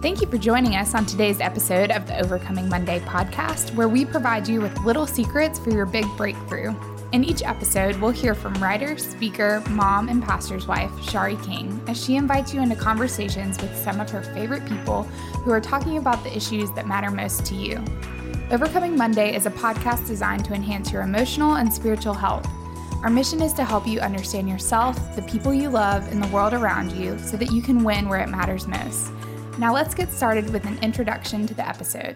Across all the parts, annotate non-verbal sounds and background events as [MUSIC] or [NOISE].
Thank you for joining us on today's episode of the Overcoming Monday podcast, where we provide you with little secrets for your big breakthrough. In each episode, we'll hear from writer, speaker, mom, and pastor's wife, Sharie King, as she invites you into conversations with some of her favorite people who are talking about the issues that matter most to you. Overcoming Monday is a podcast designed to enhance your emotional and spiritual health. Our mission is to help you understand yourself, the people you love, and the world around you so that you can win where it matters most. Now, let's get started with an introduction to the episode.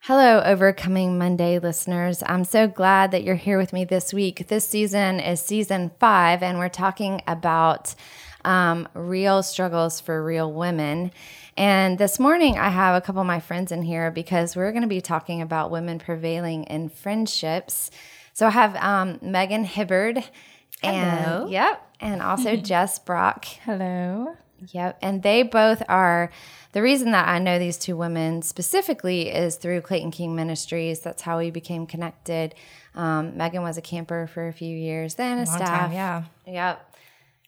Hello, Overcoming Monday listeners. I'm so glad that you're here with me this week. This season is season five, and we're talking about um, real struggles for real women. And this morning, I have a couple of my friends in here because we're going to be talking about women prevailing in friendships. So I have um, Megan Hibbard. Hello. And, yep. And also [LAUGHS] Jess Brock. Hello. Yep. And they both are the reason that I know these two women specifically is through Clayton King Ministries. That's how we became connected. Um, Megan was a camper for a few years, then a, Long staff. time, yeah. Yep.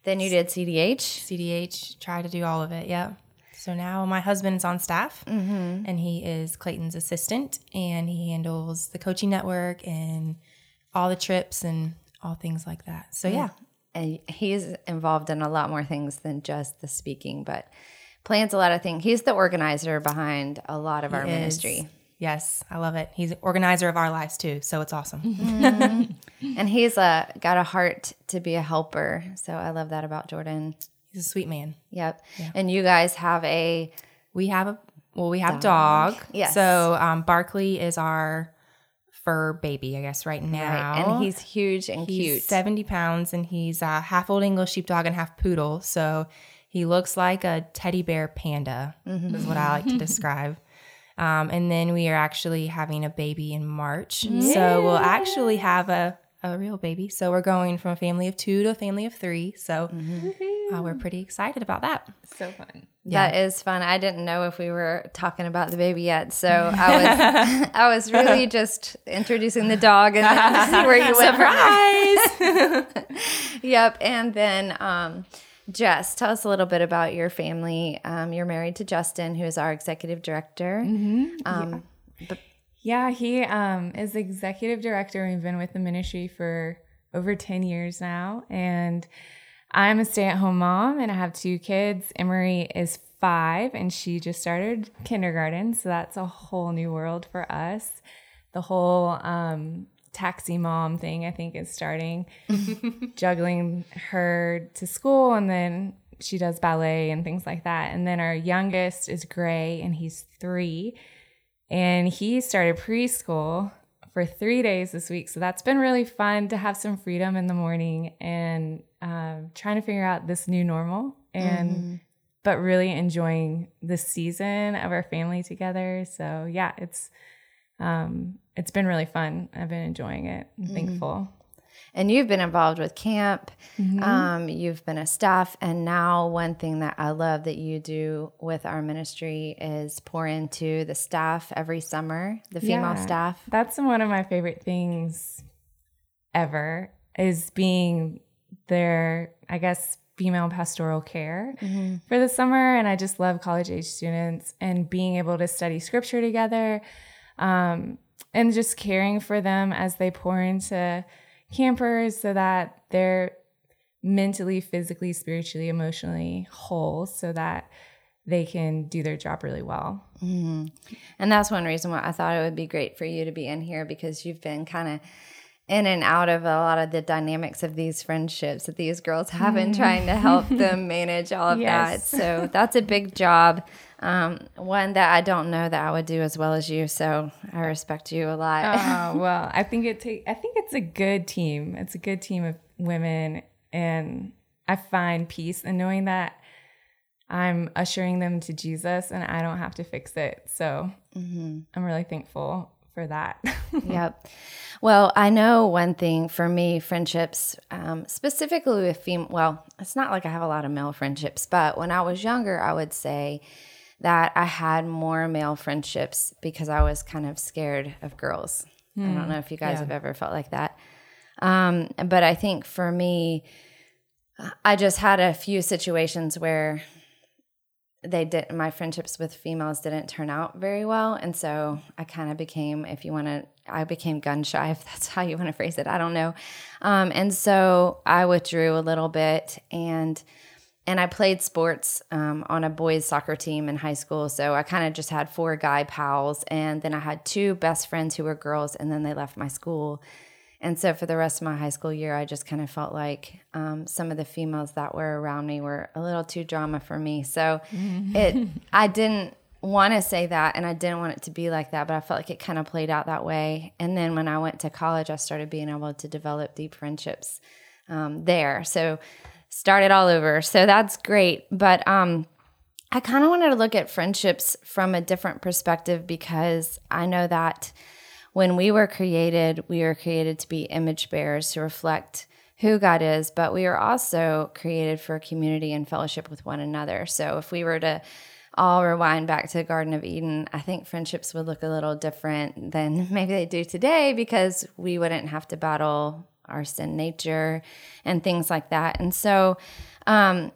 Then you did CDH. CDH, try to do all of it. Yeah. So now my husband's on staff Mm-hmm. and he is Clayton's assistant and he handles the coaching network and all the trips and all things like that. So yeah. And he's involved in a lot more things than just the speaking, but plans a lot of things. He's the organizer behind a lot of our Is- ministry. Yes, I love it. He's organizer of our lives too. So it's awesome. [LAUGHS] Mm-hmm. And he's uh, got a heart to be a helper. So I love that about Jordan. He's a sweet man. Yep. And you guys have a We have a well, we have a dog. Yes. So um, Barkley is our fur baby, I guess, right now. right, and he's huge and He's cute. 70 pounds and he's a half old English sheepdog and half poodle. So he looks like a teddy bear panda, Mm-hmm. is what I like to describe. [LAUGHS] Um, and then we are actually having a baby in March. So we'll actually have a, a real baby. So we're going from a family of two to a family of three. So Mm-hmm. uh, we're pretty excited about that. So fun. That is fun. I didn't know if we were talking about the baby yet, so I was [LAUGHS] I was really just introducing the dog and then see where you went. from there. [LAUGHS] Yep. And then um, Jess, tell us a little bit about your family. Um, you're married to Justin, who is our executive director. Um, Yeah, he um, is the executive director. We've been with the ministry for over 10 years now. And I'm a stay at home mom and I have two kids. Emery is five and she just started kindergarten. So that's a whole new world for us. The whole um, taxi mom thing, I think, is starting, [LAUGHS] juggling her to school and then she does ballet and things like that. And then our youngest is Gray and he's three and he started preschool for three days this week. So that's been really fun to have some freedom in the morning and um, trying to figure out this new normal and but really enjoying the season of our family together. So yeah, it's um, it's been really fun. I've been enjoying it. I'm thankful. And you've been involved with camp. Um, you've been a staff, and now one thing that I love that you do with our ministry is pour into the staff every summer, the female Yeah. staff. That's one of my favorite things ever is being their, I guess, female pastoral care for the summer. And I just love college age students and being able to study scripture together um, and just caring for them as they pour into campers so that they're mentally, physically, spiritually, emotionally whole so that they can do their job really well. Mm-hmm. And that's one reason why I thought it would be great for you to be in here because you've been kind of in and out of a lot of the dynamics of these friendships that these girls have and mm. trying to help [LAUGHS] them manage all of Yes. that. So that's a big job. Um, one that I don't know that I would do as well as you. So I respect you a lot. Oh [LAUGHS] well, I think it take. I think it's a good team. It's a good team of women, and I find peace in knowing that I'm ushering them to Jesus, and I don't have to fix it. So mm-hmm. I'm really thankful for that. [LAUGHS] Yep. Well, I know one thing for me, friendships, um, specifically with female, well, it's not like I have a lot of male friendships, but when I was younger, I would say that I had more male friendships because I was kind of scared of girls. I don't know if you guys Yeah. have ever felt like that. Um, but I think for me, I just had a few situations where they did my friendships with females didn't turn out very well. And so i kind of became if you want to i became gun shy [LAUGHS] if that's how you want to phrase it i don't know. Um, and so i withdrew a little bit and and i played sports um, on a boys soccer team in high school. So i kind of just had four guy pals and then i had two best friends who were girls and then they left my school and so for the rest of my high school year, I just kind of felt like um, some of the females that were around me were a little too drama for me. So mm-hmm. it, [LAUGHS] I didn't want to say that, and I didn't want it to be like that, but I felt like it kind of played out that way. And then when I went to college, I started being able to develop deep friendships um, there. So started all over. So that's great. But um, I kind of wanted to look at friendships from a different perspective because I know that when we were created, we were created to be image bearers to reflect who God is, but we are also created for community and fellowship with one another. So if we were to all rewind back to the Garden of Eden, I think friendships would look a little different than [LAUGHS] maybe they do today because we wouldn't have to battle our sin nature and things like that. And so, um,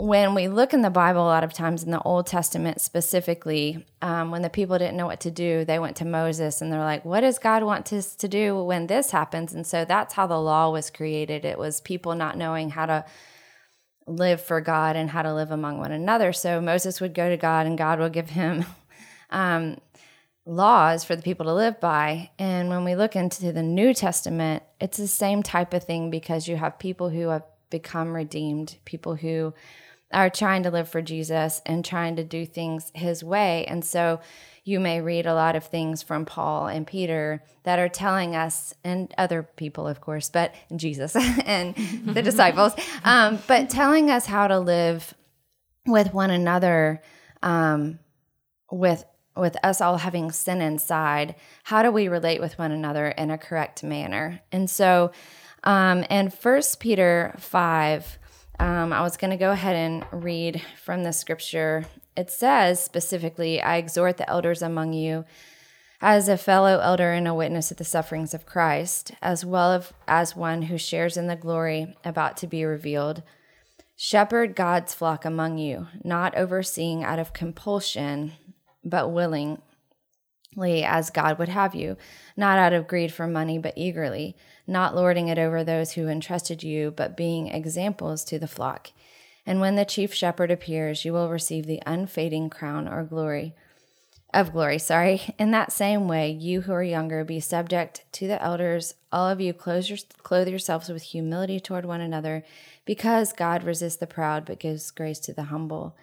when we look in the Bible, a lot of times in the Old Testament specifically, um, when the people didn't know what to do, they went to Moses and they're like, What does God want us to do when this happens? And so that's how the law was created. It was people not knowing how to live for God and how to live among one another. So Moses would go to God and God would give him [LAUGHS] um, laws for the people to live by. And when we look into the New Testament, it's the same type of thing because you have people who have become redeemed, people who are trying to live for Jesus and trying to do things his way. And so you may read a lot of things from Paul and Peter that are telling us, and other people, of course, but Jesus [LAUGHS] and the disciples, um, but telling us how to live with one another, um, with with us all having sin inside. How do we relate with one another in a correct manner? And so, um, and First Peter five um, I was going to go ahead and read from the scripture. It says specifically, I exhort the elders among you as a fellow elder and a witness of the sufferings of Christ, as well as one who shares in the glory about to be revealed. Shepherd God's flock among you, not overseeing out of compulsion, but willingly, as God would have you, not out of greed for money, but eagerly not lording it over those who entrusted you, but being examples to the flock. And when the chief shepherd appears, you will receive the unfading crown or glory of glory, sorry. In that same way, you who are younger, be subject to the elders. All of you your, clothe yourselves with humility toward one another, because God resists the proud, but gives grace to the humble.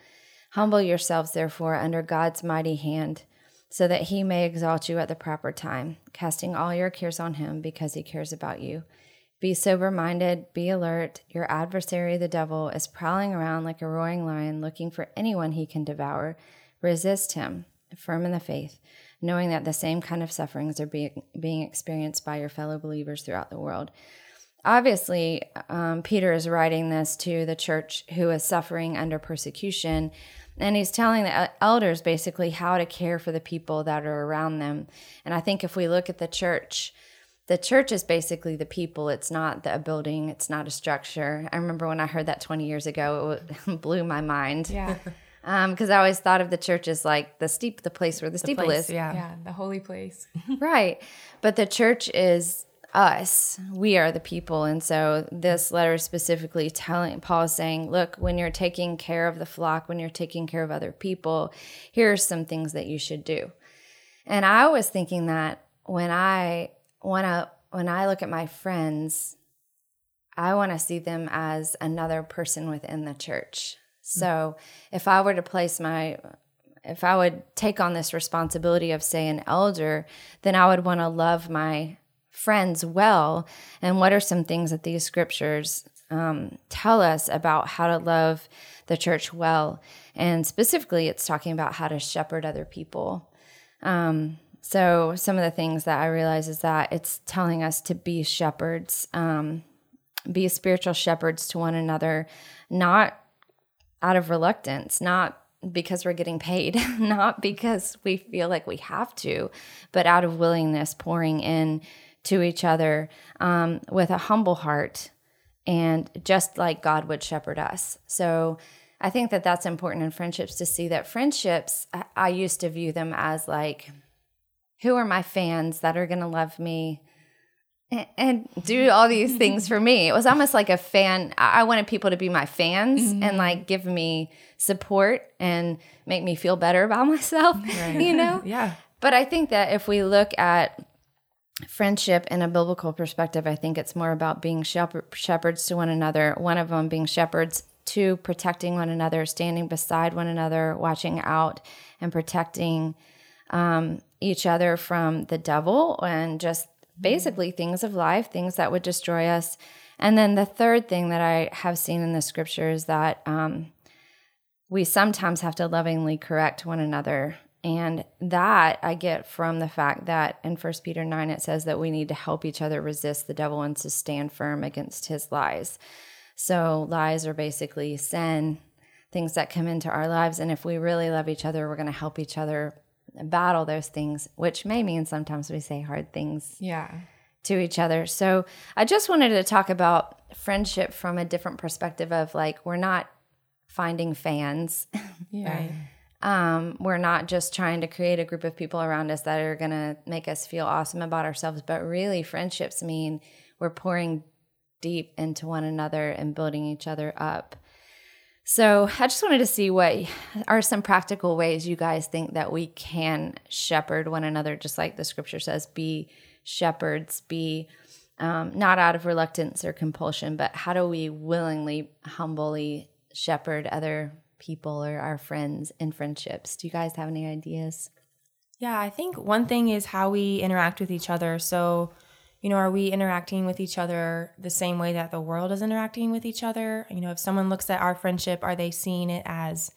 Humble yourselves, therefore, under God's mighty hand so that he may exalt you at the proper time, casting all your cares on him because he cares about you. Be sober minded, be alert. Your adversary, the devil, is prowling around like a roaring lion looking for anyone he can devour. Resist him, firm in the faith, knowing that the same kind of sufferings are being, being experienced by your fellow believers throughout the world. Obviously, um, Peter is writing this to the church who is suffering under persecution and he's telling the elders basically how to care for the people that are around them. And I think if we look at the church, the church is basically the people. It's not the, a building. It's not a structure. I remember when I heard that 20 years ago, it [LAUGHS] blew my mind. Yeah. Because [LAUGHS] um, I always thought of the church as like the steep, the place where the, the steeple place, is. Yeah. Yeah. The holy place. [LAUGHS] right. But the church is us. We are the people. And so this letter is specifically telling Paul is saying, look, when you're taking care of the flock, when you're taking care of other people, here are some things that you should do. And I was thinking that when I when I when I look at my friends, I want to see them as another person within the church. Mm. So if I were to place my if I would take on this responsibility of say an elder, then I would want to love my friends well? And what are some things that these scriptures um, tell us about how to love the church well? And specifically it's talking about how to shepherd other people. Um, so some of the things that i realize is that it's telling us to be shepherds um, be spiritual shepherds to one another not out of reluctance not because we're getting paid, [LAUGHS] not because we feel like we have to, but out of willingness, pouring in to each other um, with a humble heart and just like God would shepherd us. So I think that that's important in friendships to see that friendships, I, I used to view them as like, who are my fans that are going to love me and, and do all these [LAUGHS] things for me? It was almost like a fan. I I wanted people to be my fans and like give me support and make me feel better about [LAUGHS] myself, you know? [LAUGHS] Yeah. But I think that if we look at friendship in a biblical perspective, I think it's more about being shepherds to one another. One of them being shepherds, two, protecting one another, standing beside one another, watching out and protecting um, each other from the devil and just basically things of life, things that would destroy us. And then the third thing that I have seen in the scripture is that um, we sometimes have to lovingly correct one another. And that I get from the fact that in 1 Peter 9, it says that we need to help each other resist the devil and to stand firm against his lies. So, lies are basically sin, things that come into our lives. And if we really love each other, we're going to help each other battle those things, which may mean sometimes we say hard things Yeah. to each other. So I just wanted to talk about friendship from a different perspective of like we're not finding fans. Yeah. [LAUGHS] um, we're not just trying to create a group of people around us that are going to make us feel awesome about ourselves, but really friendships mean we're pouring deep into one another and building each other up. So I just wanted to see what are some practical ways you guys think that we can shepherd one another, just like the scripture says, be shepherds, be um, not out of reluctance or compulsion, but how do we willingly, humbly shepherd other people or our friends in friendships? Do you guys have any ideas? Yeah, I think one thing is how we interact with each other. So, you know, are we interacting with each other the same way that the world is interacting with each other? You know, if someone looks at our friendship, are they seeing it as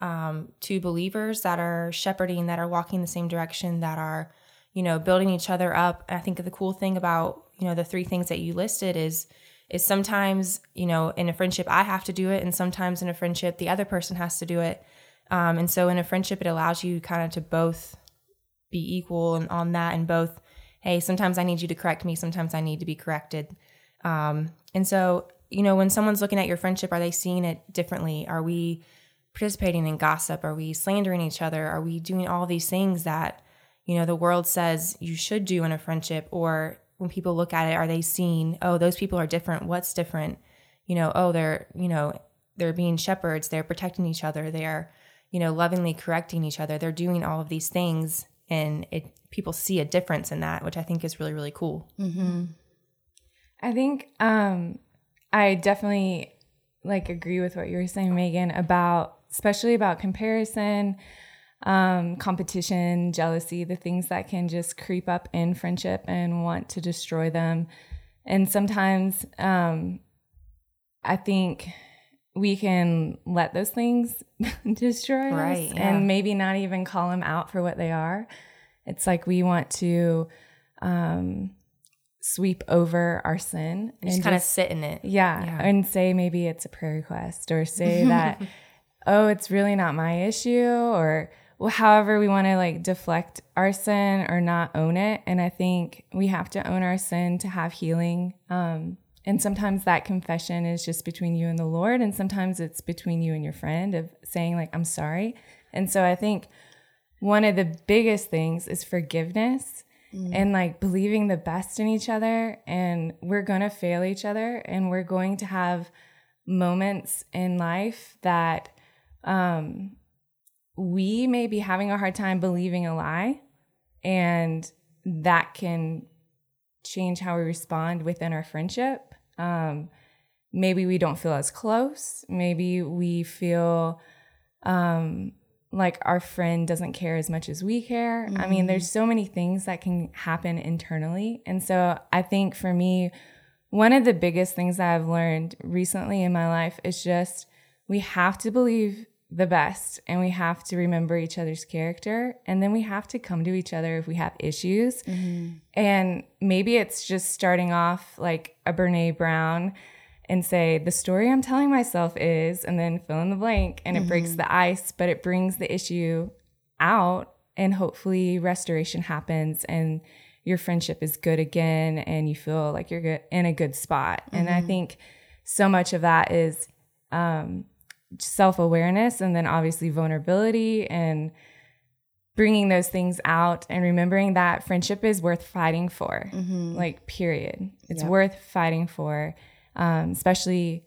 um, two believers that are shepherding, that are walking the same direction, that are, you know, building each other up? I think the cool thing about, you know, the three things that you listed is is sometimes, you know, in a friendship I have to do it, and sometimes in a friendship the other person has to do it. Um, and so in a friendship, it allows you kind of to both be equal and on that and both hey sometimes i need you to correct me sometimes i need to be corrected. Um, and so you know when someone's looking at your friendship are they seeing it differently? Are we participating in gossip? Are we slandering each other? Are we doing all these things that you know the world says you should do in a friendship or when people look at it are they seeing oh those people are different. What's different? You know oh they're you know they're being shepherds. They're protecting each other. They're you know lovingly correcting each other. They're doing all of these things and it people see a difference in that which i think is really really cool. I think um, I definitely like agree with what you were saying, Megan, about especially about comparison, um, competition, jealousy, the things that can just creep up in friendship and want to destroy them. And sometimes um, I think we can let those things [LAUGHS] destroy Right, us yeah. and maybe not even call them out for what they are. It's like we want to um, sweep over our sin and just kind of sit in it yeah, Yeah. and say maybe it's a prayer request or say [LAUGHS] that oh it's really not my issue or however we want to like deflect our sin or not own it and i think we have to own our sin to have healing um, and sometimes that confession is just between you and the lord and sometimes it's between you and your friend of saying like i'm sorry. And so i think one of the biggest things is forgiveness and like believing the best in each other and we're going to fail each other and we're going to have moments in life that um we may be having a hard time believing a lie and that can change how we respond within our friendship um maybe we don't feel as close maybe we feel um like our friend doesn't care as much as we care. I mean, there's so many things that can happen internally. And so I think for me, one of the biggest things that I've learned recently in my life is just we have to believe the best and we have to remember each other's character. And then we have to come to each other if we have issues. Mm-hmm. And maybe it's just starting off like a Brene Brown and say, the story I'm telling myself is, and then fill in the blank, and it breaks mm-hmm. the ice, but it brings the issue out, and hopefully restoration happens and your friendship is good again, and you feel like you're good in a good spot. And I mm-hmm. think so much of that is um, self awareness and then obviously vulnerability and bringing those things out and remembering that friendship is worth fighting for, like, period. It's worth fighting for, um, especially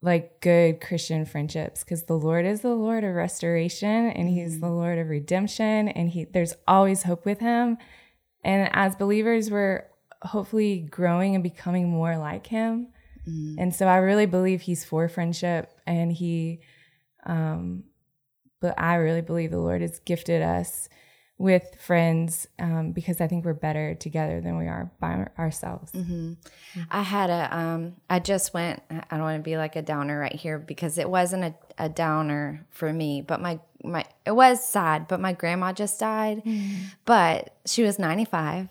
like good Christian friendships because the Lord is the Lord of restoration and he's the Lord of redemption and he there's always hope with him. And as believers we're hopefully growing and becoming more like him and so I really believe he's for friendship and he um but I really believe the Lord has gifted us with friends um, because I think we're better together than we are by our- ourselves. I had a, um, I just went, I don't want to be like a downer right here because it wasn't a, a downer for me, but my, my, it was sad, but my grandma just died, but she was 95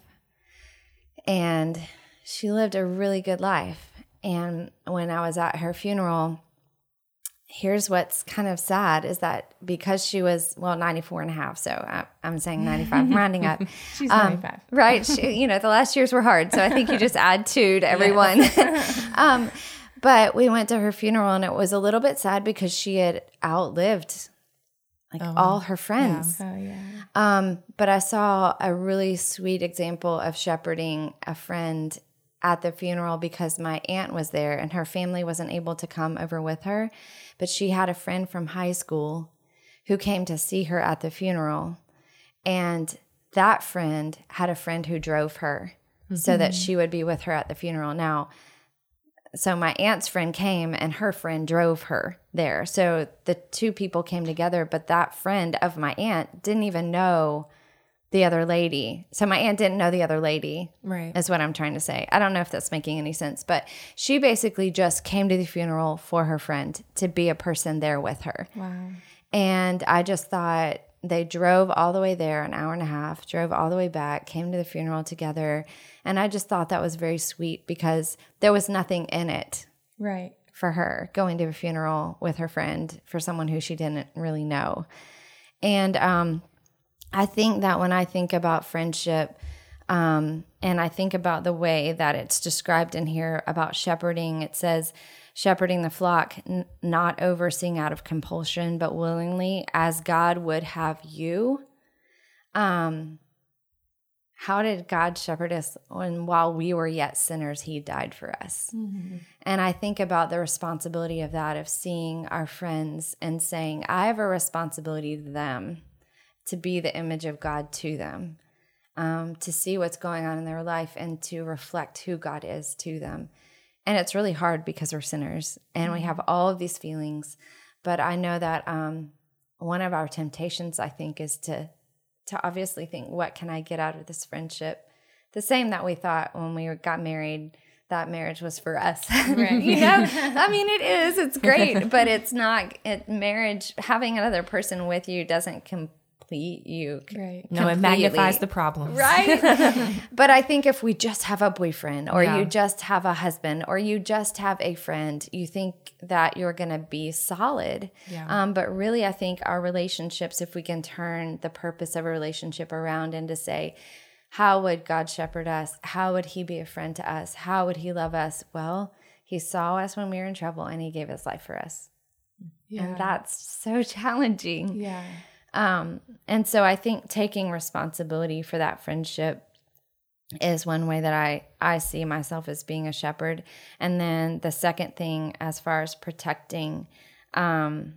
and she lived a really good life. And when I was at her funeral, here's what's kind of sad is that because she was well 94 and a half so I, i'm saying 95 rounding up. [LAUGHS] She's um, 95. [LAUGHS] right she, you know the last years were hard so i think you just add two to [LAUGHS] everyone. Um, but we went to her funeral and it was a little bit sad because she had outlived like all her friends. Oh yeah. um, but I saw a really sweet example of shepherding a friend at the funeral because my aunt was there and her family wasn't able to come over with her. But she had a friend from high school who came to see her at the funeral. And that friend had a friend who drove her so that mm-hmm. she would be with her at the funeral. Now, so my aunt's friend came and her friend drove her there. So the two people came together, but that friend of my aunt didn't even know the other lady. So my aunt didn't know the other lady. Right. Is what I'm trying to say. I don't know if that's making any sense, but she basically just came to the funeral for her friend to be a person there with her. Wow. And I just thought they drove all the way there, an hour and a half, drove all the way back, came to the funeral together. And I just thought that was very sweet because there was nothing in it Right. for her going to a funeral with her friend for someone who she didn't really know. And um, I think that when I think about friendship, um, and I think about the way that it's described in here about shepherding, it says, shepherding the flock, n- not overseeing out of compulsion, but willingly, as God would have you. Um, how did God shepherd us when while we were yet sinners, He died for us? And I think about the responsibility of that, of seeing our friends and saying, I have a responsibility to them to be the image of God to them, um, to see what's going on in their life and to reflect who God is to them. And it's really hard because we're sinners and we have all of these feelings. But I know that um, one of our temptations, I think, is to to obviously think, what can I get out of this friendship? The same that we thought when we got married that marriage was for us. [LAUGHS] Right. you know, I [LAUGHS] mean, it is. It's great, but it's not. It marriage having another person with you doesn't complete you. Right. No, it magnifies the problem Right. [LAUGHS] but I think if we just have a boyfriend or Yeah. you just have a husband or you just have a friend, you think that you're going to be solid. Yeah. Um, but really, I think our relationships, if we can turn the purpose of a relationship around and to say, how would God shepherd us? How would He be a friend to us? How would He love us? Well, He saw us when we were in trouble and He gave His life for us. And that's so [LAUGHS] challenging. Yeah. Um, and so I think taking responsibility for that friendship is one way that I I see myself as being a shepherd. And then the second thing, as far as protecting, um,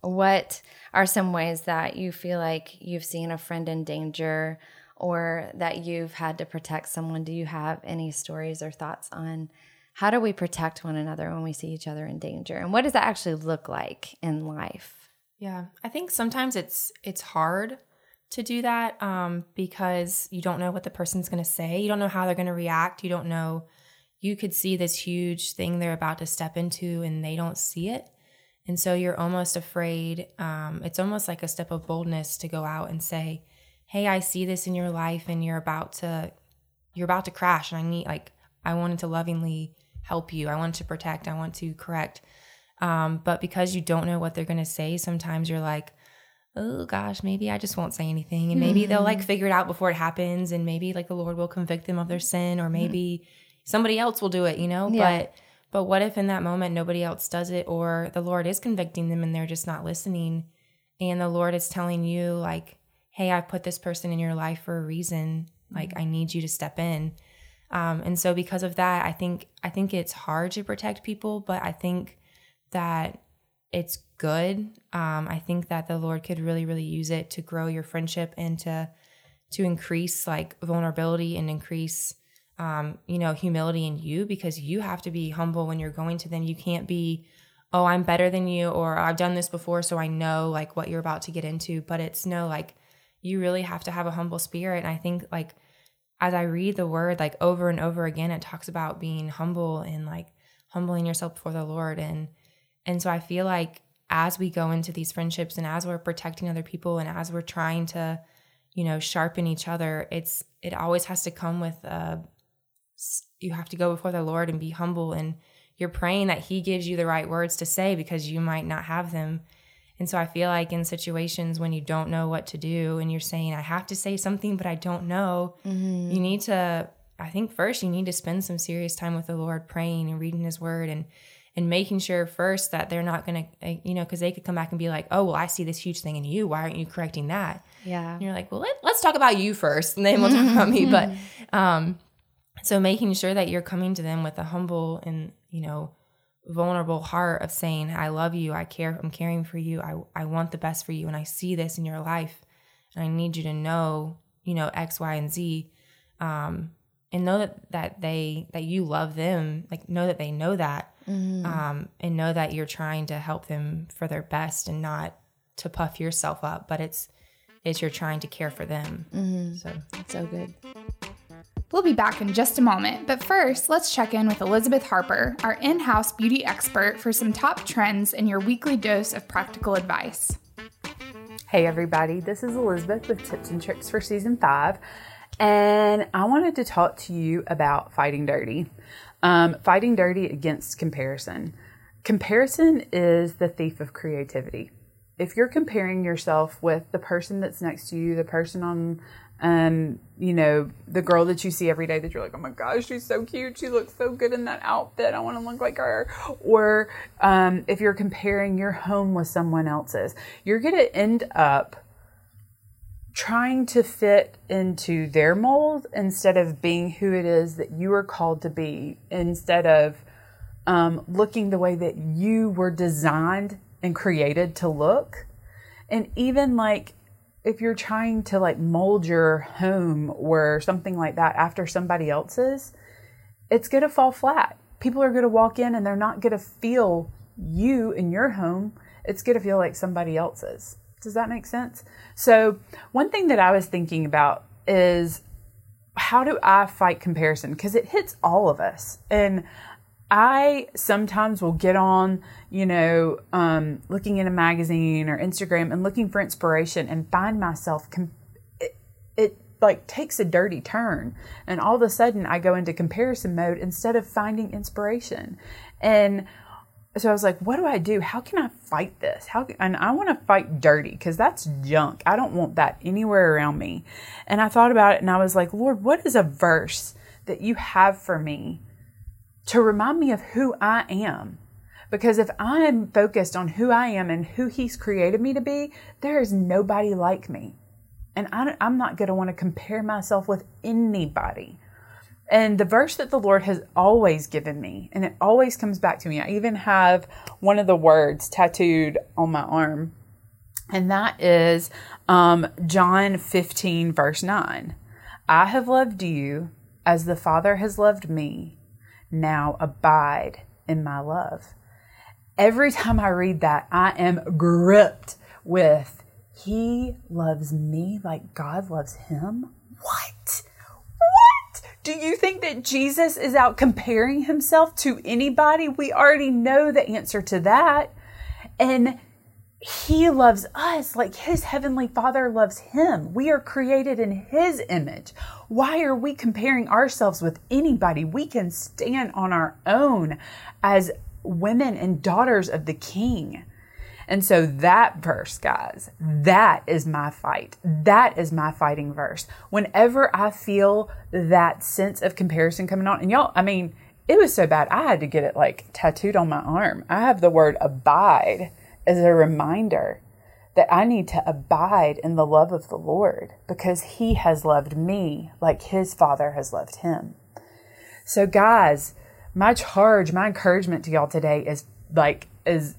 what are some ways that you feel like you've seen a friend in danger or that you've had to protect someone? Do you have any stories or thoughts on how do we protect one another when we see each other in danger? And what does that actually look like in life? Yeah, I think sometimes it's it's hard to do that um, because you don't know what the person's going to say. You don't know how they're going to react. You don't know. You could see this huge thing they're about to step into, and they don't see it, and so you're almost afraid. Um, it's almost like a step of boldness to go out and say, "Hey, I see this in your life, and you're about to you're about to crash, and I need like I wanted to lovingly help you. I want to protect. I want to correct." Um, but because you don't know what they're going to say, sometimes you're like, oh gosh, maybe I just won't say anything. And maybe they'll like figure it out before it happens. And maybe like the Lord will convict them of their sin or maybe somebody else will do it, you know? Yeah. But But what if in that moment nobody else does it or the Lord is convicting them and they're just not listening and the Lord is telling you like, "Hey, I put this person in your life for a reason. Like I need you to step in." Um, and so because of that, I think I think it's hard to protect people, but I think that it's good. Um, I think that the Lord could really, really use it to grow your friendship and to to increase like vulnerability and increase um, you know humility in you because you have to be humble when you're going to them. You can't be, oh, I'm better than you, or I've done this before, so I know like what you're about to get into. But it's no like you really have to have a humble spirit. And I think like as I read the word like over and over again, it talks about being humble and like humbling yourself before the Lord. And and so I feel like as we go into these friendships and as we're protecting other people and as we're trying to, you know, sharpen each other, it's it always has to come with uh you have to go before the Lord and be humble and you're praying that he gives you the right words to say because you might not have them. And so I feel like in situations when you don't know what to do and you're saying, I have to say something, but I don't know, mm-hmm. you need to, I think first you need to spend some serious time with the Lord praying and reading his word and, and making sure first that they're not going to, uh, you know, because they could come back and be like, oh, well, I see this huge thing in you. Why aren't you correcting that? Yeah. And you're like, well, let, us talk about you first and then we'll talk about me. But, [LAUGHS] um, so making sure that you're coming to them with a humble and, you know, vulnerable heart of saying, I love you, I care, I'm caring for you, I, I want the best for you, and I see this in your life, and I need you to know, you know, X, Y, and Z. Um, and know that, that they that you love them, like know that they know that, mm-hmm. um, and know that you're trying to help them for their best and not to puff yourself up, but it's it's you're trying to care for them. Mm-hmm. So that's so good. We'll be back in just a moment, but first, let's check in with Elizabeth Harper, our in house beauty expert, for some top trends and your weekly dose of practical advice. Hey, everybody, this is Elizabeth with Tips and Tricks for Season 5, and I wanted to talk to you about fighting dirty. Um, fighting dirty against comparison. Comparison is the thief of creativity. If you're comparing yourself with the person that's next to you, the person on and you know the girl that you see every day that you're like oh my gosh she's so cute she looks so good in that outfit i want to look like her or um, if you're comparing your home with someone else's you're going to end up trying to fit into their mold instead of being who it is that you are called to be instead of um, looking the way that you were designed and created to look and even like if you're trying to like mold your home or something like that after somebody else's, it's going to fall flat. People are going to walk in and they're not going to feel you in your home. It's going to feel like somebody else's. Does that make sense? So, one thing that I was thinking about is how do I fight comparison? Because it hits all of us. And I sometimes will get on, you know, um, looking in a magazine or Instagram and looking for inspiration and find myself, com- it, it like takes a dirty turn. And all of a sudden I go into comparison mode instead of finding inspiration. And so I was like, what do I do? How can I fight this? How can, and I want to fight dirty because that's junk. I don't want that anywhere around me. And I thought about it and I was like, Lord, what is a verse that you have for me? to remind me of who I am. Because if I'm focused on who I am and who He's created me to be, there is nobody like me. And I, am not going to want to compare myself with anybody. And the verse that the Lord has always given me, and it always comes back to me. I even have one of the words tattooed on my arm, and that is um, John 15, verse 9. I have loved you as the Father has loved me now abide in my love. Every time I read that, I am gripped with He loves me like God loves Him. What? Do you think that Jesus is out comparing himself to anybody? We already know the answer to that. And he loves us like his heavenly father loves him. We are created in his image. Why are we comparing ourselves with anybody? We can stand on our own as women and daughters of the king. And so that verse, guys, that is my fight. That is my fighting verse. Whenever I feel that sense of comparison coming on, and y'all, I mean, it was so bad I had to get it like tattooed on my arm. I have the word abide as a reminder that I need to abide in the love of the Lord because he has loved me like his father has loved him. So guys, my charge, my encouragement to y'all today is like is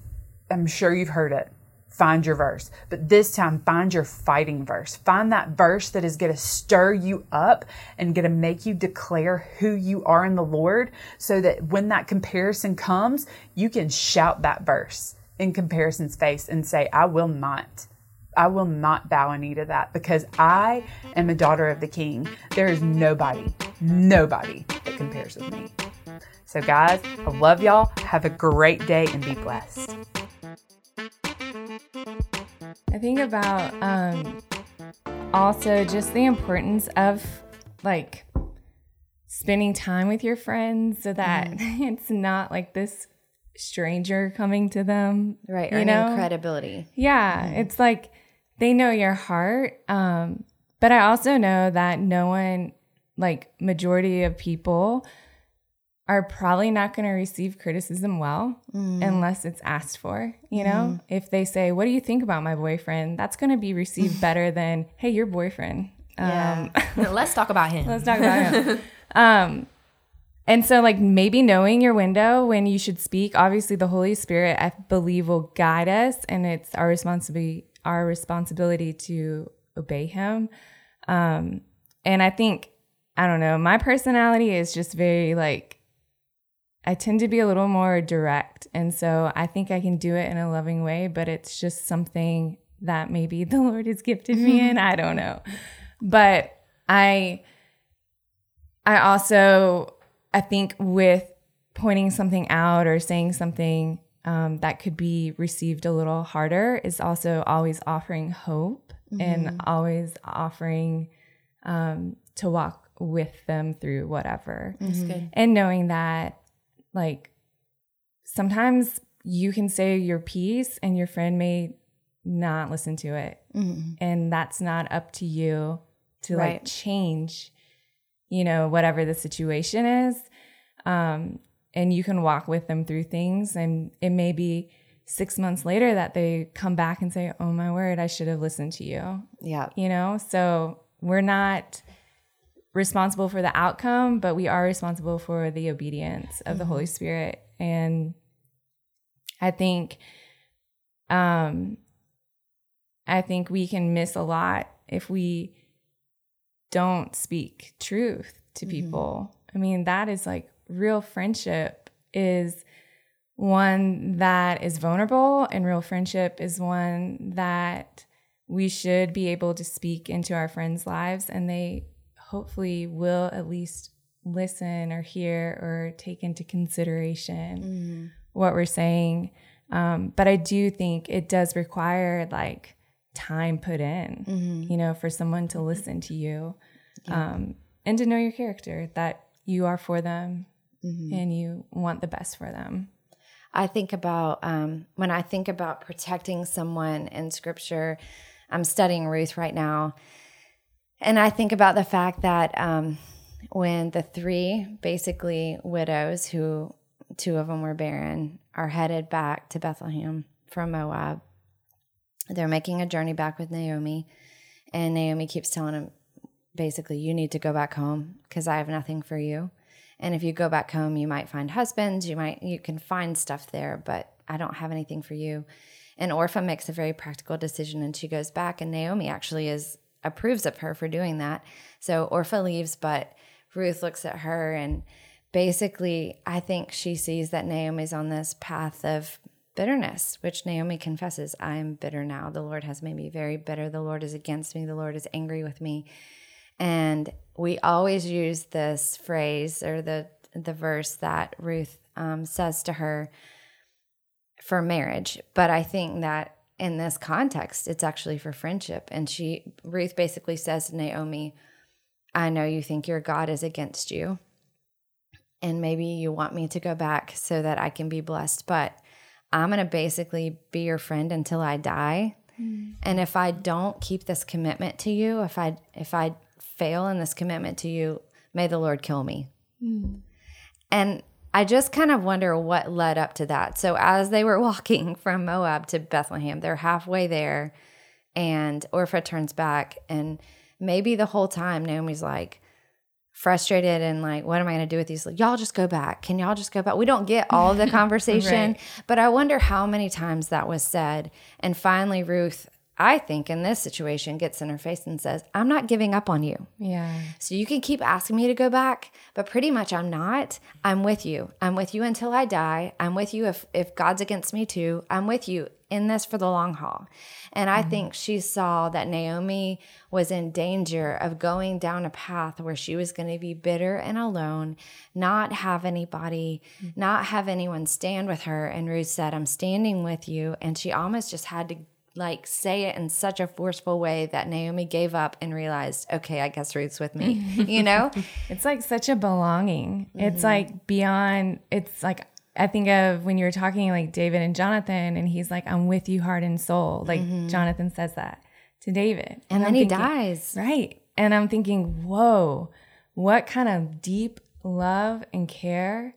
I'm sure you've heard it. Find your verse. But this time find your fighting verse. Find that verse that is going to stir you up and going to make you declare who you are in the Lord so that when that comparison comes, you can shout that verse in comparison's face and say, I will not. I will not bow a knee to that because I am a daughter of the king. There is nobody, nobody that compares with me. So, guys, I love y'all. Have a great day and be blessed. I think about um, also just the importance of like spending time with your friends so that [LAUGHS] it's not like this stranger coming to them. Right. You know? credibility. Yeah. It's like they know your heart. Um, but I also know that no one, like majority of people, are probably not going to receive criticism well unless it's asked for. You know, if they say, What do you think about my boyfriend? That's going to be received [LAUGHS] better than, Hey, your boyfriend. Yeah. Um, Let's talk about him. [LAUGHS] let's talk about him. [LAUGHS] um, and so, like, maybe knowing your window when you should speak, obviously, the Holy Spirit, I believe, will guide us, and it's our responsibility, our responsibility to obey Him. Um, and I think, I don't know, my personality is just very like, I tend to be a little more direct. And so I think I can do it in a loving way, but it's just something that maybe [LAUGHS] the Lord has gifted me in. I don't know. But I I also I think with pointing something out or saying something um, that could be received a little harder is also always offering hope and always offering um, to walk with them through whatever good. and knowing that like sometimes you can say your piece and your friend may not listen to it. And that's not up to you to like change you know whatever the situation is. Um and you can walk with them through things. And it may be six months later that they come back and say oh my word i should have listened to you. Yeah. you know? So we're not responsible for the outcome but we are responsible for the obedience of the holy spirit. And i think um i think we can miss a lot if we don't speak truth to people. I mean that is like real friendship is one that is vulnerable and real friendship is one that we should be able to speak into our friends' lives and they hopefully will at least listen or hear or take into consideration what we're saying. Um, but I do think it does require like time put in, you know, for someone to listen to you um, and to know your character, that you are for them and you want the best for them. I think about um, when I think about protecting someone in scripture, I'm studying Ruth right now. And I think about the fact that um, when the three basically widows, who two of them were barren, are headed back to Bethlehem from Moab, they're making a journey back with Naomi. And Naomi keeps telling them, basically, you need to go back home because I have nothing for you. And if you go back home, you might find husbands, you might you can find stuff there, but I don't have anything for you. And Orpha makes a very practical decision and she goes back and Naomi actually is approves of her for doing that. So Orpha leaves, but Ruth looks at her and basically I think she sees that Naomi's on this path of bitterness, which Naomi confesses, I am bitter now. The Lord has made me very bitter. The Lord is against me. The Lord is angry with me. And we always use this phrase or the the verse that Ruth um, says to her for marriage, but I think that in this context, it's actually for friendship. And she Ruth basically says to Naomi, "I know you think your God is against you, and maybe you want me to go back so that I can be blessed, but I'm going to basically be your friend until I die." Mm-hmm. And if I don't keep this commitment to you, if I if I fail in this commitment to you, may the Lord kill me. Mm-hmm. And I just kind of wonder what led up to that. So as they were [LAUGHS] walking from Moab to Bethlehem, they're halfway there, and Orpha turns back, and maybe the whole time Naomi's like frustrated and like, what am I going to do with these? Like, y'all just go back. Can y'all just go back? We don't get all of the [LAUGHS] conversation, Right. but I wonder how many times that was said. And finally, Ruth, I think in this situation, gets in her face and says, I'm not giving up on you. Yeah. So you can keep asking me to go back, but pretty much I'm not. I'm with you. I'm with you until I die. I'm with you if if God's against me too. I'm with you in this for the long haul. And I mm-hmm. think she saw that Naomi was in danger of going down a path where she was going to be bitter and alone, not have anybody, mm. not have anyone stand with her. And Ruth said, I'm standing with you. And she almost just had to like say it in such a forceful way that Naomi gave up and realized, okay, I guess Ruth's with me, [LAUGHS] you know? It's like such a belonging. Mm-hmm. It's like beyond, it's like, I think of when you were talking like David and Jonathan, and he's like, I'm with you heart and soul. Like Jonathan says that to David. Mm-hmm. and then I'm he thinking- dies. Right. And I'm thinking, whoa, what kind of deep love and care.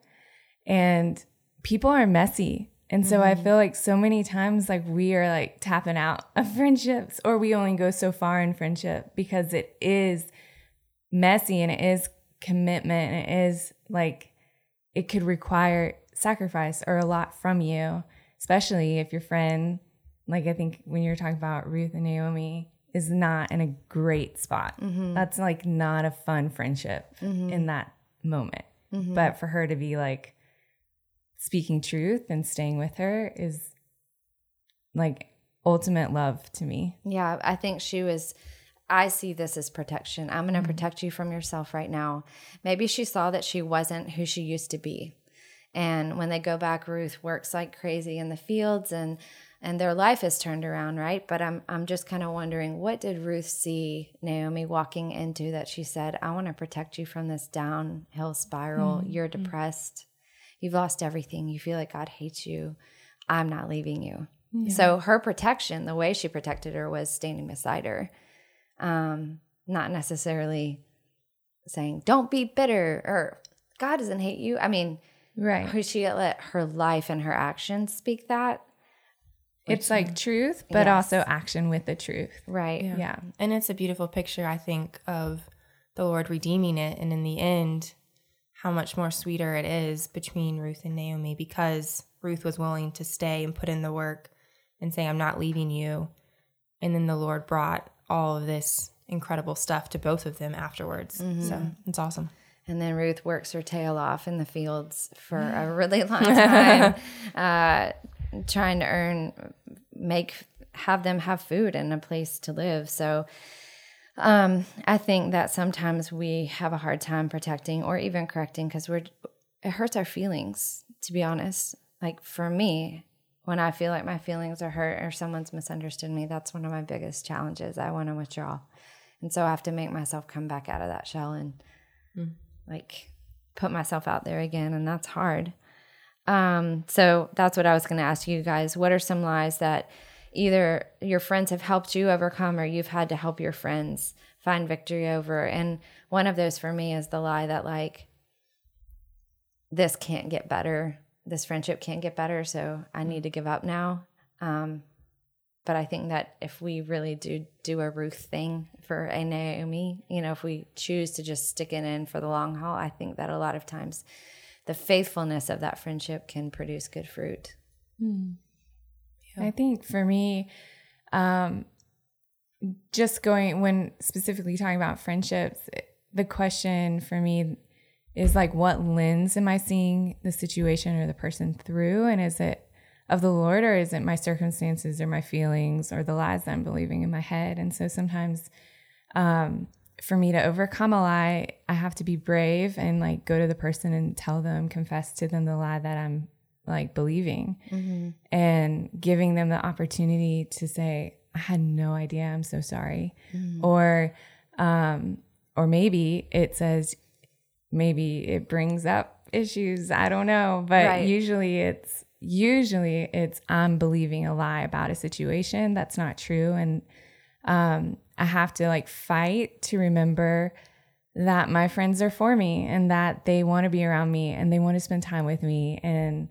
And people are messy. And so I mm-hmm. feel like so many times, like we are like tapping out [LAUGHS] of friendships, or we only go so far in friendship because it is messy and it is commitment and it is like it could require sacrifice or a lot from you, especially if your friend, like I think when you're talking about Ruth and Naomi, is not in a great spot. Mm-hmm. That's like not a fun friendship mm-hmm. in that moment. But for her to be like speaking truth and staying with her is like ultimate love to me. Yeah, I think she was. I see this as protection. I'm going to mm-hmm. protect you from yourself right now. Maybe she saw that she wasn't who she used to be. And when they go back, Ruth works like crazy in the fields and and their life is turned around, right? But I'm I'm just kind of wondering what did Ruth see Naomi walking into that she said, "I want to protect you from this downhill spiral. Mm-hmm. You're mm-hmm. depressed. You've lost everything. You feel like God hates you. I'm not leaving you." So her protection, the way she protected her was standing beside her. Um, not necessarily saying, Don't be bitter or God doesn't hate you. I mean, Right. her- she let her life and her actions speak that. It's like truth, but Yes. also action with the truth. Right. Yeah. And it's a beautiful picture, I think, of the Lord redeeming it. And in the end, how much more sweeter it is between Ruth and Naomi because Ruth was willing to stay and put in the work and say, I'm not leaving you. And then the Lord brought all of this incredible stuff to both of them afterwards. So it's awesome. And then Ruth works her tail off in the fields for a [LAUGHS] really long time, uh, trying to earn, make, have them have food and a place to live. So um, I think that sometimes we have a hard time protecting or even correcting because we're, it hurts our feelings, to be honest. Like for me, when I feel like my feelings are hurt or someone's misunderstood me, that's one of my biggest challenges. I want to withdraw. And so I have to make myself come back out of that shell and like put myself out there again and that's hard um, so that's what i was going to ask you guys what are some lies that either your friends have helped you overcome or you've had to help your friends find victory over. And one of those for me is the lie that like this can't get better. This friendship can't get better. So i need to give up now. Um, but I think that if we really do do a Ruth thing for a Naomi, you know, if we choose to just stick it in for the long haul, I think that a lot of times the faithfulness of that friendship can produce good fruit. I think for me, um, just going when specifically talking about friendships, the question for me is like, what lens am I seeing the situation or the person through? And is it of the Lord or is it my circumstances or my feelings or the lies that I'm believing in my head? And so sometimes, um, for me to overcome a lie, I have to be brave and like go to the person and tell them, confess to them the lie that I'm like believing and giving them the opportunity to say, I had no idea, I'm so sorry. Or um, or maybe it says maybe it brings up issues. I don't know. But Right. usually it's usually it's I'm believing a lie about a situation that's not true. And um, I have to like fight to remember that my friends are for me and that they want to be around me and they want to spend time with me and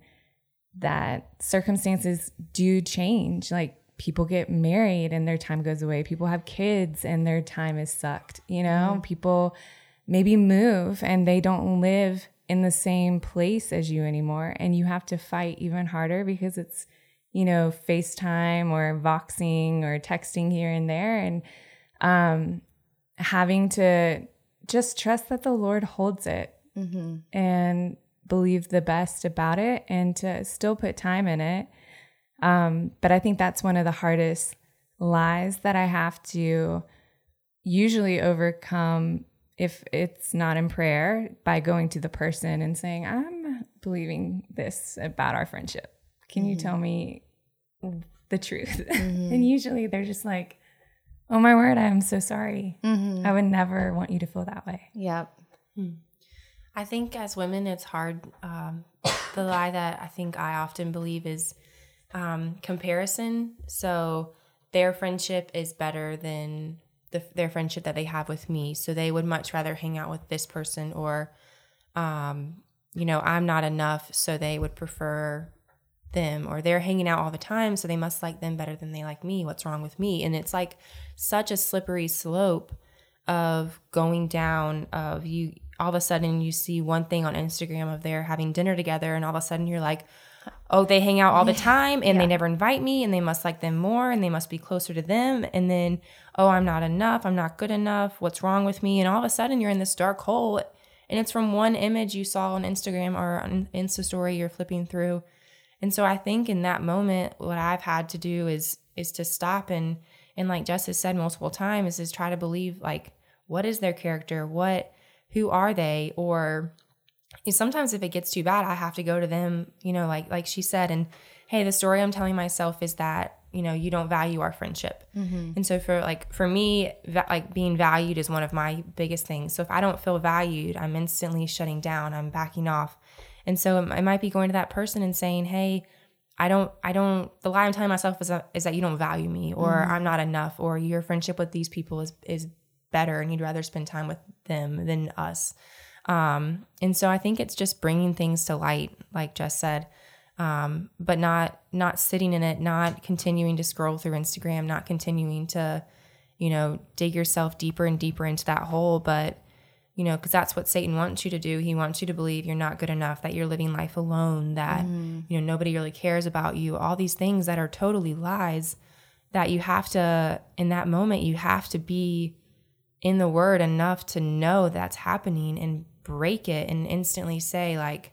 that circumstances do change. Like people get married and their time goes away. People have kids and their time is sucked. You know, mm-hmm. people maybe move and they don't live in the same place as you anymore. And you have to fight even harder because it's, you know, FaceTime or Voxing or texting here and there. And um, having to just trust that the Lord holds it mm-hmm. and believe the best about it and to still put time in it. Um, but I think that's one of the hardest lies that I have to usually overcome if it's not in prayer by going to the person and saying, I'm believing this about our friendship. Can mm-hmm. you tell me the truth? [LAUGHS] Mm-hmm. and usually they're just like, Oh my word, I'm so sorry. Mm-hmm. I would never want you to feel that way. Yep. Hmm. I think as women, it's hard. Um, the lie that I think I often believe is um, comparison. So their friendship is better than the, their friendship that they have with me. So they would much rather hang out with this person, or, um, you know, I'm not enough. So they would prefer them, or they're hanging out all the time. So they must like them better than they like me. What's wrong with me? And it's like such a slippery slope of going down of you all of a sudden you see one thing on Instagram of they're having dinner together and all of a sudden you're like oh they hang out all the time and yeah. they never invite me and they must like them more and they must be closer to them. And then oh I'm not enough. I'm not good enough. What's wrong with me? And all of a sudden you're in this dark hole and it's from one image you saw on Instagram or on Insta story you're flipping through. And so I think in that moment what I've had to do is is to stop and and like Jess has said multiple times is try to believe like what is their character? What who are they or sometimes if it gets too bad i have to go to them you know like like she said and hey the story i'm telling myself is that you know you don't value our friendship mm-hmm. and so for like for me va- like being valued is one of my biggest things so if i don't feel valued i'm instantly shutting down i'm backing off and so i might be going to that person and saying hey I don't, I don't, the lie I'm telling myself is, that, is that you don't value me or mm-hmm. I'm not enough or your friendship with these people is, is better and you'd rather spend time with them than us. Um, and so I think it's just bringing things to light, like Jess said, um, but not, not sitting in it, not continuing to scroll through Instagram, not continuing to, you know, dig yourself deeper and deeper into that hole, but you know, because that's what Satan wants you to do. He wants you to believe you're not good enough, that you're living life alone, that, mm. you know, nobody really cares about you, all these things that are totally lies that you have to, in that moment, you have to be in the word enough to know that's happening and break it and instantly say, like,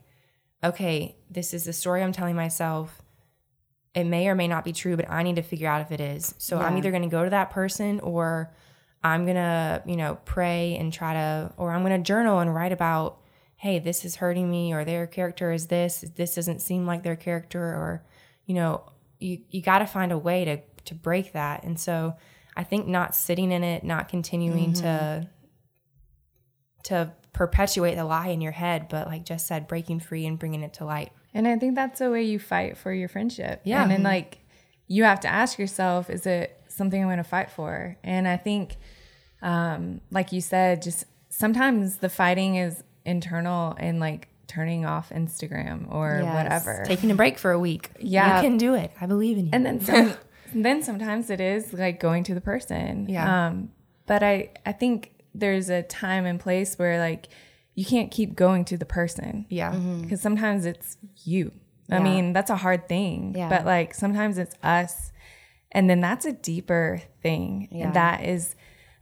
okay, this is the story I'm telling myself. It may or may not be true, but I need to figure out if it is. So yeah. I'm either going to go to that person or I'm going to, you know, pray and try to, or I'm going to journal and write about, hey, this is hurting me, or their character is this, this doesn't seem like their character, or, you know, you, you got to find a way to, to break that. And so I think not sitting in it, not continuing mm-hmm. to, to perpetuate the lie in your head, but like just said, breaking free and bringing it to light. And I think that's the way you fight for your friendship. Yeah. And then like you have to ask yourself, is it something I'm going to fight for. And I think, um, like you said, Jess sometimes the fighting is internal and like turning off Instagram or yes. whatever. Taking a break for a week. Yeah. You can do it. I believe in you. And then [LAUGHS] some, then sometimes it is like going to the person. Yeah. Um, but I, I think there's a time and place where like you can't keep going to the person. Yeah. Because mm-hmm. sometimes it's you. Yeah. I mean, that's a hard thing. Yeah. But like sometimes it's us and then that's a deeper thing. Yeah. And that is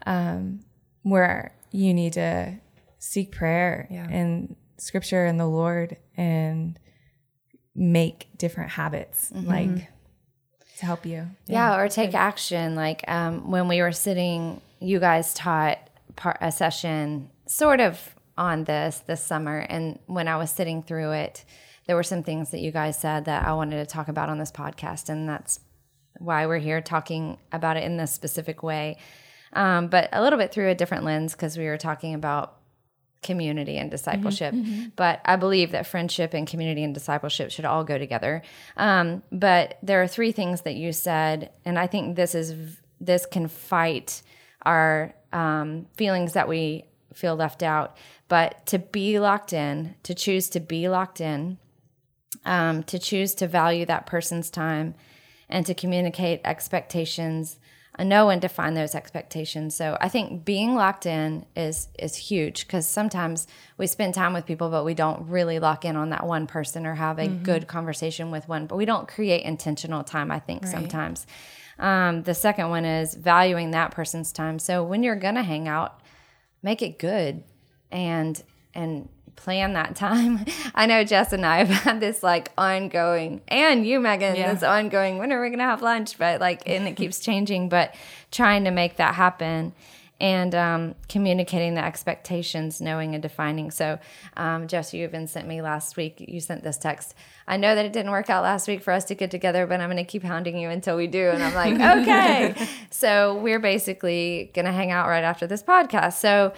um, where you need to seek prayer yeah. and scripture and the Lord and make different habits mm-hmm. like to help you. Yeah, yeah or take action. Like um, when we were sitting, you guys taught part, a session sort of on this this summer. And when I was sitting through it, there were some things that you guys said that I wanted to talk about on this podcast. And that's why we're here talking about it in this specific way, um, but a little bit through a different lens because we were talking about community and discipleship. Mm-hmm, mm-hmm. But I believe that friendship and community and discipleship should all go together. Um, but there are three things that you said, and I think this is this can fight our um, feelings that we feel left out. But to be locked in, to choose to be locked in, um, to choose to value that person's time, and to communicate expectations and know when to find those expectations. So I think being locked in is is huge because sometimes we spend time with people, but we don't really lock in on that one person or have a mm-hmm. good conversation with one. But we don't create intentional time. I think right. sometimes. Um, the second one is valuing that person's time. So when you're gonna hang out, make it good and and plan that time. [LAUGHS] I know Jess and I have had this like ongoing, and you, Megan, yeah. this ongoing, when are we going to have lunch? But like, and it keeps changing, but trying to make that happen and um, communicating the expectations, knowing and defining. So, um, Jess, you even sent me last week, you sent this text. I know that it didn't work out last week for us to get together, but I'm going to keep hounding you until we do. And I'm like, [LAUGHS] okay. so, we're basically going to hang out right after this podcast. So,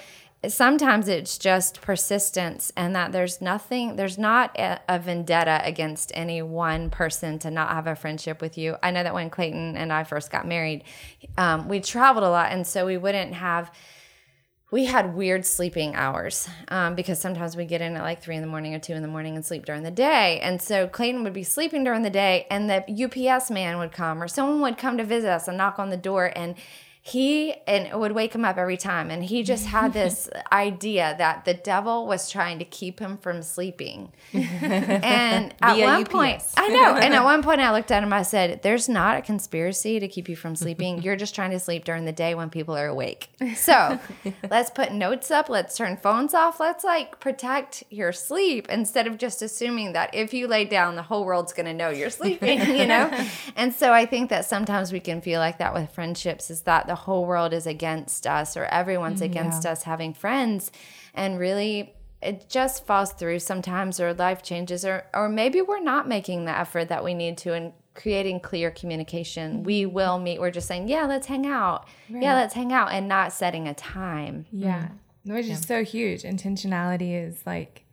sometimes it's just persistence and that there's nothing there's not a, a, vendetta against any one person to not have a friendship with you i know that when clayton and i first got married um, we traveled a lot and so we wouldn't have we had weird sleeping hours um, because sometimes we get in at like three in the morning or two in the morning and sleep during the day. And so Clayton would be sleeping during the day, and the UPS man would come or someone would come to visit us and knock on the door. And he and it would wake him up every time. And he just had [LAUGHS] this idea that the devil was trying to keep him from sleeping. [LAUGHS] And at one UPS. point i know. And at [LAUGHS] one point i looked at him i said there's not a conspiracy to keep you from sleeping. You're just trying to sleep during the day when people are awake. So let's put notes up. Let's turn phones off. Let's like protect your sleep instead of just assuming that if you lay down the whole world's going to know you're sleeping you know? And so i think that sometimes we can feel like that with friendships is that the whole world is against us or everyone's mm-hmm. against yeah. us having friends and really it just falls through sometimes or life changes or or maybe we're not making the effort that we need to and creating clear communication mm-hmm. we will meet we're just saying yeah let's hang out right. yeah let's hang out and not setting a time yeah mm. which yeah. is so huge intentionality is like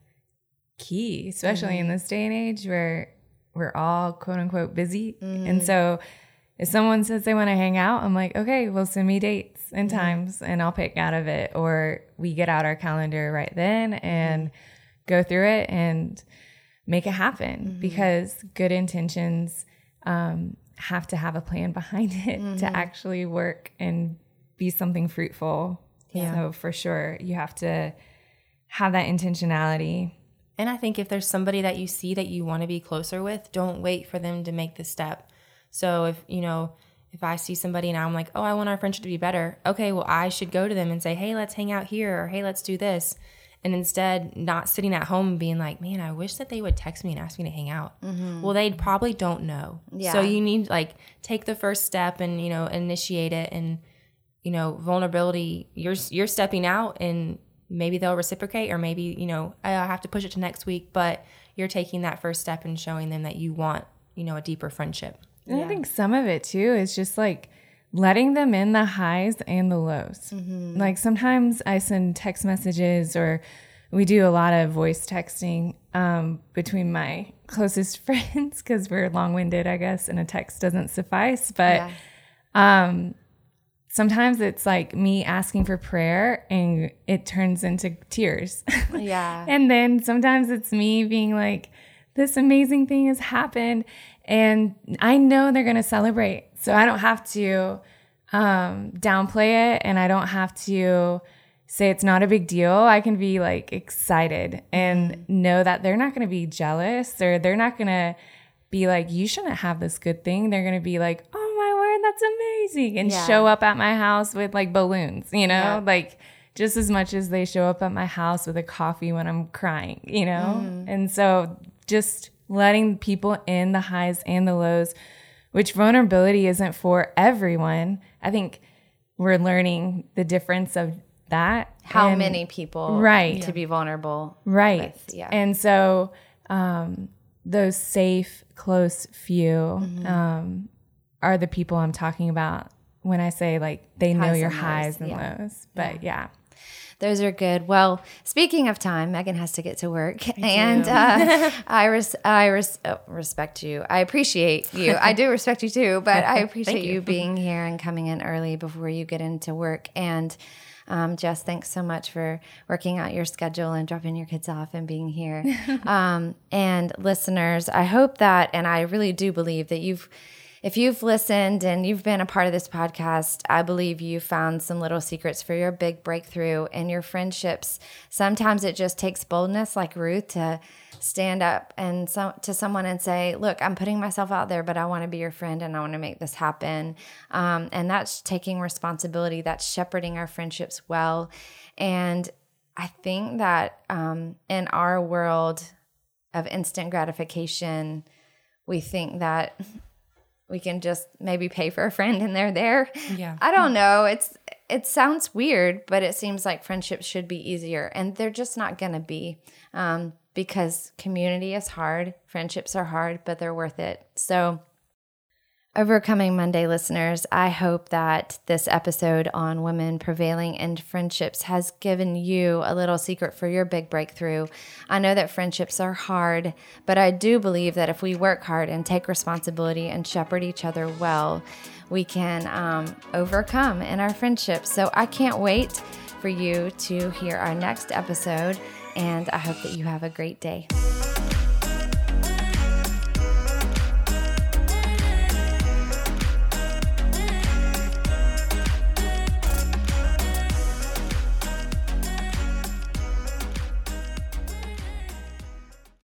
key especially mm-hmm. in this day and age where we're all quote unquote busy and mm-hmm. so if someone says they want to hang out, I'm like, okay, well, send me dates and times and I'll pick out of it. Or we get out our calendar right then and mm-hmm. go through it and make it happen mm-hmm. because good intentions um, have to have a plan [LAUGHS] behind it mm-hmm. to actually work and be something fruitful. Yeah. So for sure, you have to have that intentionality. And I think if there's somebody that you see that you want to be closer with, don't wait for them to make the step so if, you know, if I see somebody and I'm like, oh, I want our friendship to be better, okay, well, I should go to them and say, hey, let's hang out here, or hey, let's do this. And instead, not sitting at home and being like, man, I wish that they would text me and ask me to hang out. Mm-hmm. Well, they probably don't know. Yeah. So you need like take the first step and you know initiate it and you know vulnerability. You're you're stepping out and maybe they'll reciprocate or maybe you know I have to push it to next week. But you're taking that first step and showing them that you want you know a deeper friendship. And yeah. I think some of it too is just like letting them in the highs and the lows. Mm-hmm. Like sometimes I send text messages or we do a lot of voice texting um, between my [LAUGHS] closest [LAUGHS] friends because we're long winded, I guess, and a text doesn't suffice. But yeah. um, sometimes it's like me asking for prayer and it turns into tears. [LAUGHS] Yeah. and then sometimes it's me being like, this amazing thing has happened and I know they're going to celebrate. So I don't have to um, downplay it and I don't have to say it's not a big deal. I can be like excited and mm-hmm. know that they're not going to be jealous or they're not going to be like, you shouldn't have this good thing. They're going to be like, oh my word, that's amazing. And yeah. show up at my house with like balloons, you know, yeah. like just as much as they show up at my house with a coffee when I'm crying, you know? Mm-hmm. And so just letting people in the highs and the lows, which vulnerability isn't for everyone. I think we're learning the difference of that. How and, many people right to be vulnerable. Right. With, yeah. And so um, those safe, close few mm-hmm. um, are the people I'm talking about when I say like they highs know your highs and yeah. lows. But yeah. yeah. Those are good. Well, speaking of time, Megan has to get to work, I and uh, [LAUGHS] I res- I res- oh, respect you. I appreciate you. [LAUGHS] I do respect you too, but I [LAUGHS] appreciate you. you being here and coming in early before you get into work. And Um, Jess, thanks so much for working out your schedule and dropping your kids off and being here. um, and listeners, I hope that, and I really do believe that you've if you've listened and you've been a part of this podcast, I believe you found some little secrets for your big breakthrough and your friendships. Sometimes it just takes boldness, like Ruth, to stand up and so, to someone and say, Look, I'm putting myself out there, but I want to be your friend and I want to make this happen. Um, and that's taking responsibility, that's shepherding our friendships well. And I think that um, in our world of instant gratification, we think that we can just maybe pay for a friend and they're there. Yeah. I don't know. It's it sounds weird, but it seems like friendships should be easier, and they're just not going to be um, because community is hard, friendships are hard, but they're worth it. So Overcoming Monday listeners, I hope that this episode on women prevailing in friendships has given you a little secret for your big breakthrough. I know that friendships are hard, but I do believe that if we work hard and take responsibility and shepherd each other well, we can um, overcome in our friendships. So I can't wait for you to hear our next episode, and I hope that you have a great day.